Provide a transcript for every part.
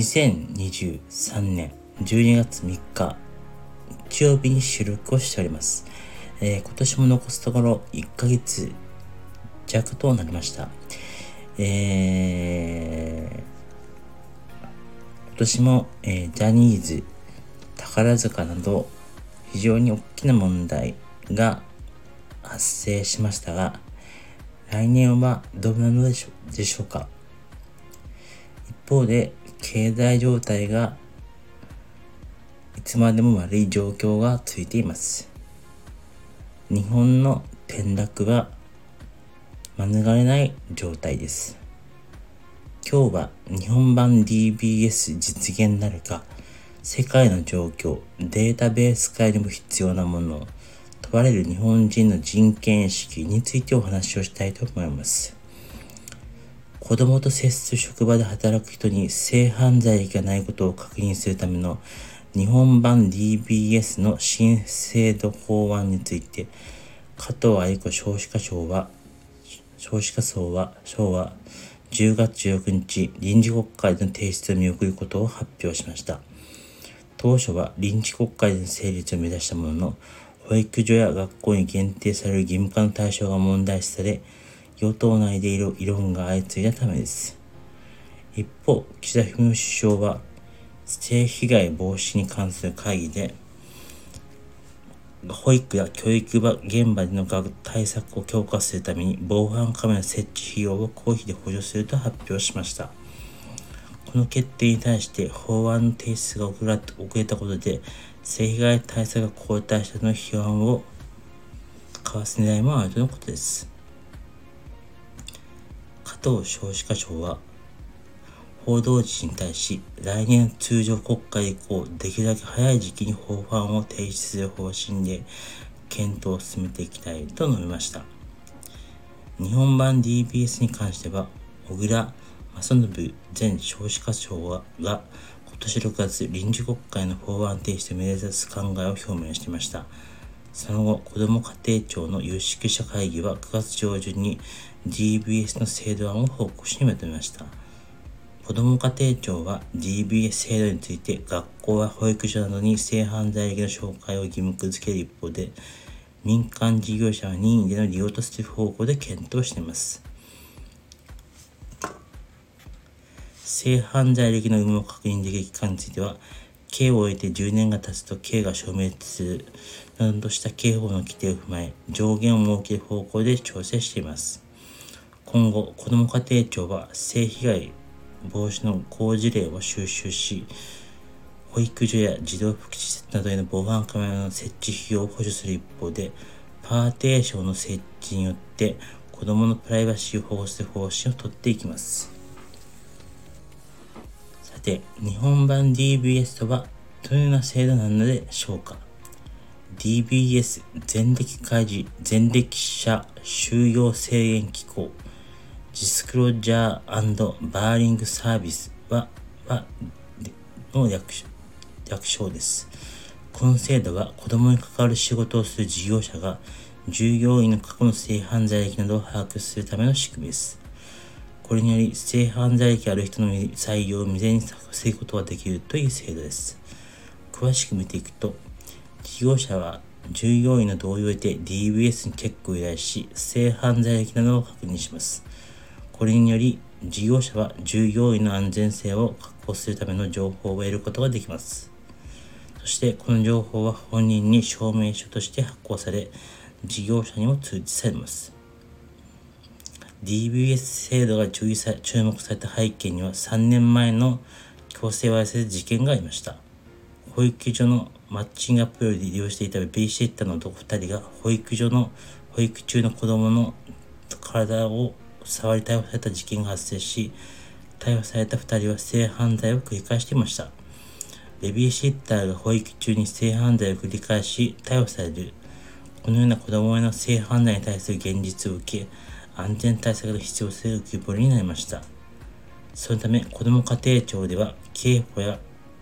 2023年12月3日、日曜日に収録をしております。えー、今年も残すところ1ヶ月弱となりました。えー、今年も、えー、ジャニーズ、宝塚など非常に大きな問題が発生しましたが、来年はどうなのでしょでしょうか一方で、経済状態がいつまでも悪い状況が続いています。日本の転落は免れない状態です。今日は日本版 DBS 実現なるか、世界の状況、データベース化にも必要なものを、問われる日本人の人権意識についてお話をしたいと思います。子供と接する職場で働く人に性犯罪がないことを確認するための日本版 DBS の新制度法案について加藤愛子少子化省は少子化省は省は10月16日臨時国会での提出を見送ることを発表しました。当初は臨時国会での成立を目指したものの保育所や学校に限定される義務化の対象が問題視され与党内で異論が相次いだためです。一方、岸田文雄首相は、性被害防止に関する会議で、保育や教育場現場での対策を強化するために防犯カメラ設置費用を公費で補助すると発表しました。この決定に対して法案の提出が遅れたことで性被害対策が後退したの批判をかわす狙いもあるとのことです。藤少子化省は報道陣に対し来年通常国会以降できるだけ早い時期に法案を提出する方針で検討を進めていきたいと述べました。日本版 DBS に関しては小倉正信前少子化省が今年6月臨時国会の法案提出を目指す考えを表明していました。その後、子ども家庭庁の有識者会議は9月上旬に DBS の制度案を報告しにまとめました。子ども家庭庁は DBS 制度について学校や保育所などに性犯罪歴の紹介を義務付ける一方で民間事業者は任意での利用とする方向で検討しています。性犯罪歴の有無を確認できる期間については刑を終えて10年が経つと刑が消滅するなどとした刑法の規定を踏まえ上限を設ける方向で調整しています。今後、子ども家庭庁は性被害防止の好事例を収集し、保育所や児童福祉施設などへの防犯カメラの設置費用を補助する一方で、パーテーションの設置によって子どものプライバシーを保護する方針をとっていきます。さて、日本版 DBS とはどのような制度なのでしょうか ?DBS 前歴開示前歴者収容制限機構ディスクロージャーバーリングサービスは、は、の略略称です。この制度は子供に関わる仕事をする事業者が従業員の過去の性犯罪歴などを把握するための仕組みです。これにより性犯罪歴ある人の採用を未然に防ぐことができるという制度です。詳しく見ていくと、事業者は従業員の同意を得て DBS にチェックを依頼し、性犯罪歴などを確認します。これにより事業者は従業員の安全性を確保するための情報を得ることができます。そしてこの情報は本人に証明書として発行され、事業者にも通知されます。DBS 制度が注意さ注目された背景には3年前の強制わいせつ事件がありました。保育所のマッチングアプリで利用していたベビーシッターの男2人が保育所の保育中の子供の体を触り逮捕された事件が発生し、逮捕された2人は性犯罪を繰り返していました。ベビーシッターが保育中に性犯罪を繰り返し逮捕される。このような子供への性犯罪に対する現実を受け、安全対策の必要性が浮き彫りになりました。そのため、子ども家庭庁では、刑法や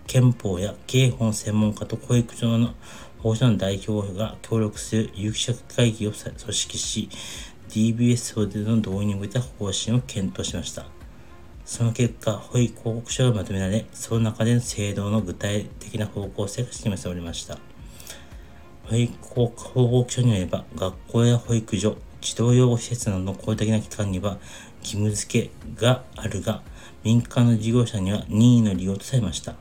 憲法や刑法の専門家と保育所の保護者の代表が協力する有識者会議を組織し、DBS 法での導入に向けた方針を検討しました。その結果、保育報告書がまとめられ、その中での制度の具体的な方向性が示されました。保育報告書によれば、学校や保育所、児童養護施設などの公的な機関には義務付けがあるが、民間の事業者には任意の利用とされました。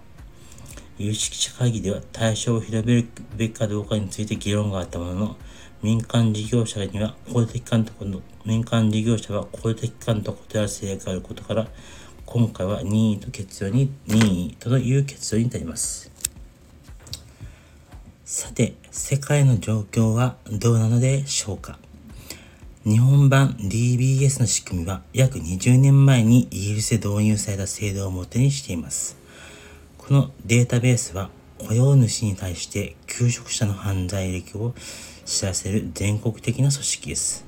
有識者会議では対象を広めるべきかどうかについて議論があったものの、民間事業者には公的機関と民間事業者は公的機関と異なる制約があることから、今回は任意と結論に、任意という結論に至ります。さて、世界の状況はどうなのでしょうか？日本版 DBS の仕組みは約20年前にイギリスで導入された制度をもとにしています。このデータベースは雇用主に対して求職者の犯罪歴を知らせる全国的な組織です。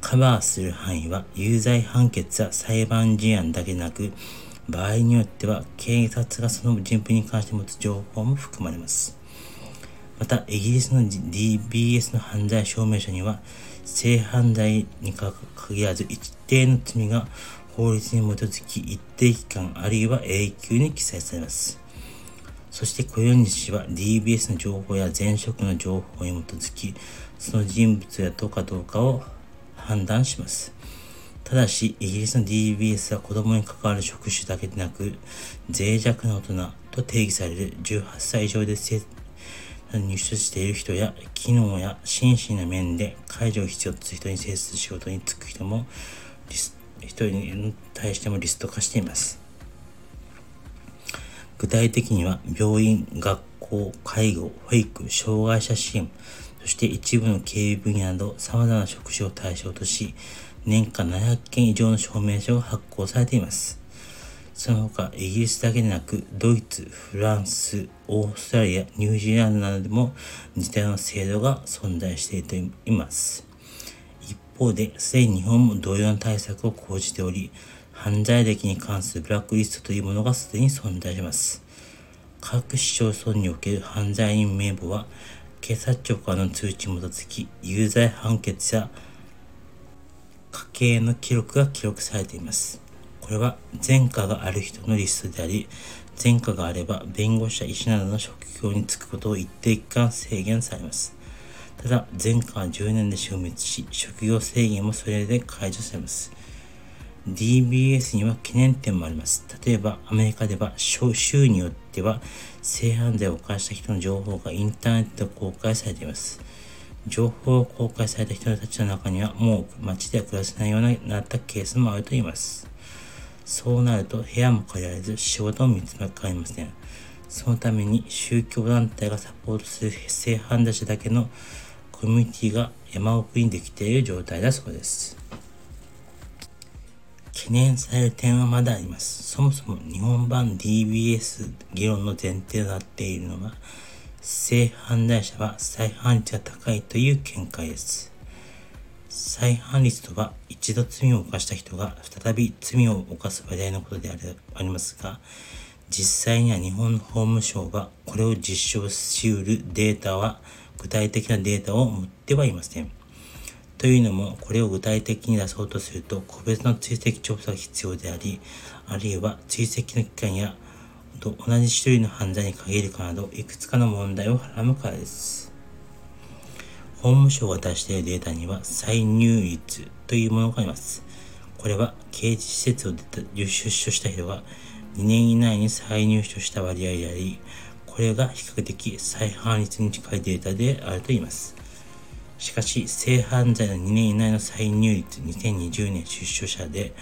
カバーする範囲は有罪判決や裁判事案だけでなく、場合によっては警察がその人物に関して持つ情報も含まれます。また、イギリスの DBS の犯罪証明書には、性犯罪に限らず一定の罪が法律に基づき一定期間あるいは永久に記載されます。そして雇用主は DBS の情報や前職の情報に基づき、その人物やとかどうかを判断します。ただし、イギリスの DBS は子供に関わる職種だけでなく、脆弱な大人と定義される18歳以上で入手している人や、機能や心身の面で介助を必要とする人に接する仕事に就く人も、人に対してもリスト化しています。具体的には、病院、学校、介護、保育、障害者支援、そして一部の経営分野など様々な職種を対象とし、年間700件以上の証明書が発行されています。その他、イギリスだけでなく、ドイツ、フランス、オーストラリア、ニュージーランドなどでも似たような制度が存在しています。一方で、すでに日本も同様の対策を講じており、犯罪歴に関するブラックリストというものがすでに存在します。各市町村における犯罪人名簿は、警察庁からの通知に基づき、有罪判決や家計の記録が記録されています。これは前科がある人のリストであり、前科があれば弁護士や医師などの職業に就くことを一定期間制限されます。ただ、前科は10年で消滅し、職業制限もそれで解除されます。DBS には懸念点もあります。例えば、アメリカでは州によっては性犯罪を犯した人の情報がインターネットで公開されています。情報を公開された人たちの中にはもう街では暮らせないようになったケースもあると言います。そうなると部屋も借りられず仕事も見つかりません。そのために宗教団体がサポートする性犯罪者だけのコミュニティが山奥にできている状態だそうです。懸念される点はまだあります。そもそも日本版 DBS 議論の前提となっているのは、性犯罪者は再犯率が高いという見解です。再犯率とは一度罪を犯した人が再び罪を犯す話題のことでありますが、実際には日本法務省がこれを実証し得るデータは具体的なデータを持ってはいません。というのも、これを具体的に出そうとすると、個別の追跡調査が必要であり、あるいは追跡の期間や、同じ種類の犯罪に限るかなど、いくつかの問題をはらむからです。法務省が出しているデータには、再入率というものがあります。これは、刑事施設を出所した人が2年以内に再入所した割合であり、これが比較的再犯率に近いデータであると言います。しかし、性犯罪の2年以内の再入率2020年出所者で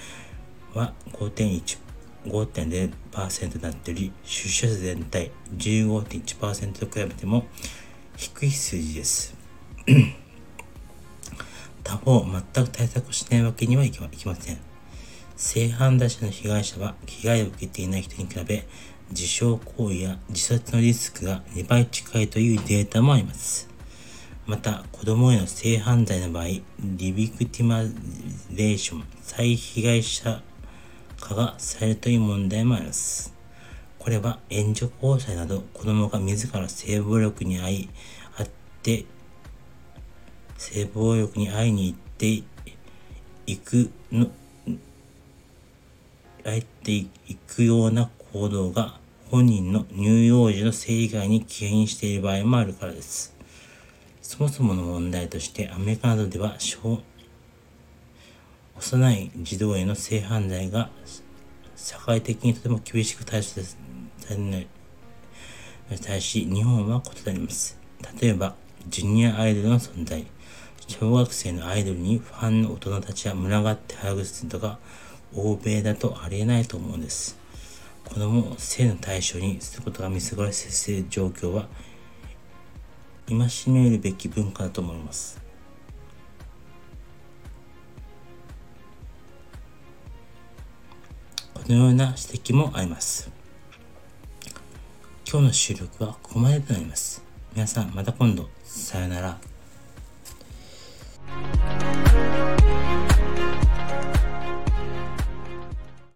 は5.1 5.0%になっており、出所者全体15.1%と比べても低い数字です。他方、全く対策をしないわけにはいきません。性犯罪者の被害者は被害を受けていない人に比べ、自傷行為や自殺のリスクが2倍近いというデータもあります。また、子供への性犯罪の場合、リビクティマレーション、再被害者化がされるという問題もあります。これは援助交際など子供が自ら性暴力に遭い、あって、性暴力に会いに行っていくの、えていくような行動が本人の乳幼児の性以外に起因している場合もあるからです。そもそもの問題としてアメリカなどでは幼い児童への性犯罪が社会的にとても厳しく対処されない対し日本は異なります。例えば、ジュニアアイドルの存在、小学生のアイドルにファンの大人たちは群がってハグするとか、欧米だとありえないと思うんです。子供を性の対象にすることが見過ごせする状況は、戒めるべき文化だと思います。このような指摘もあります。今日の収録はここまでとなります。皆さんまた今度。さよなら。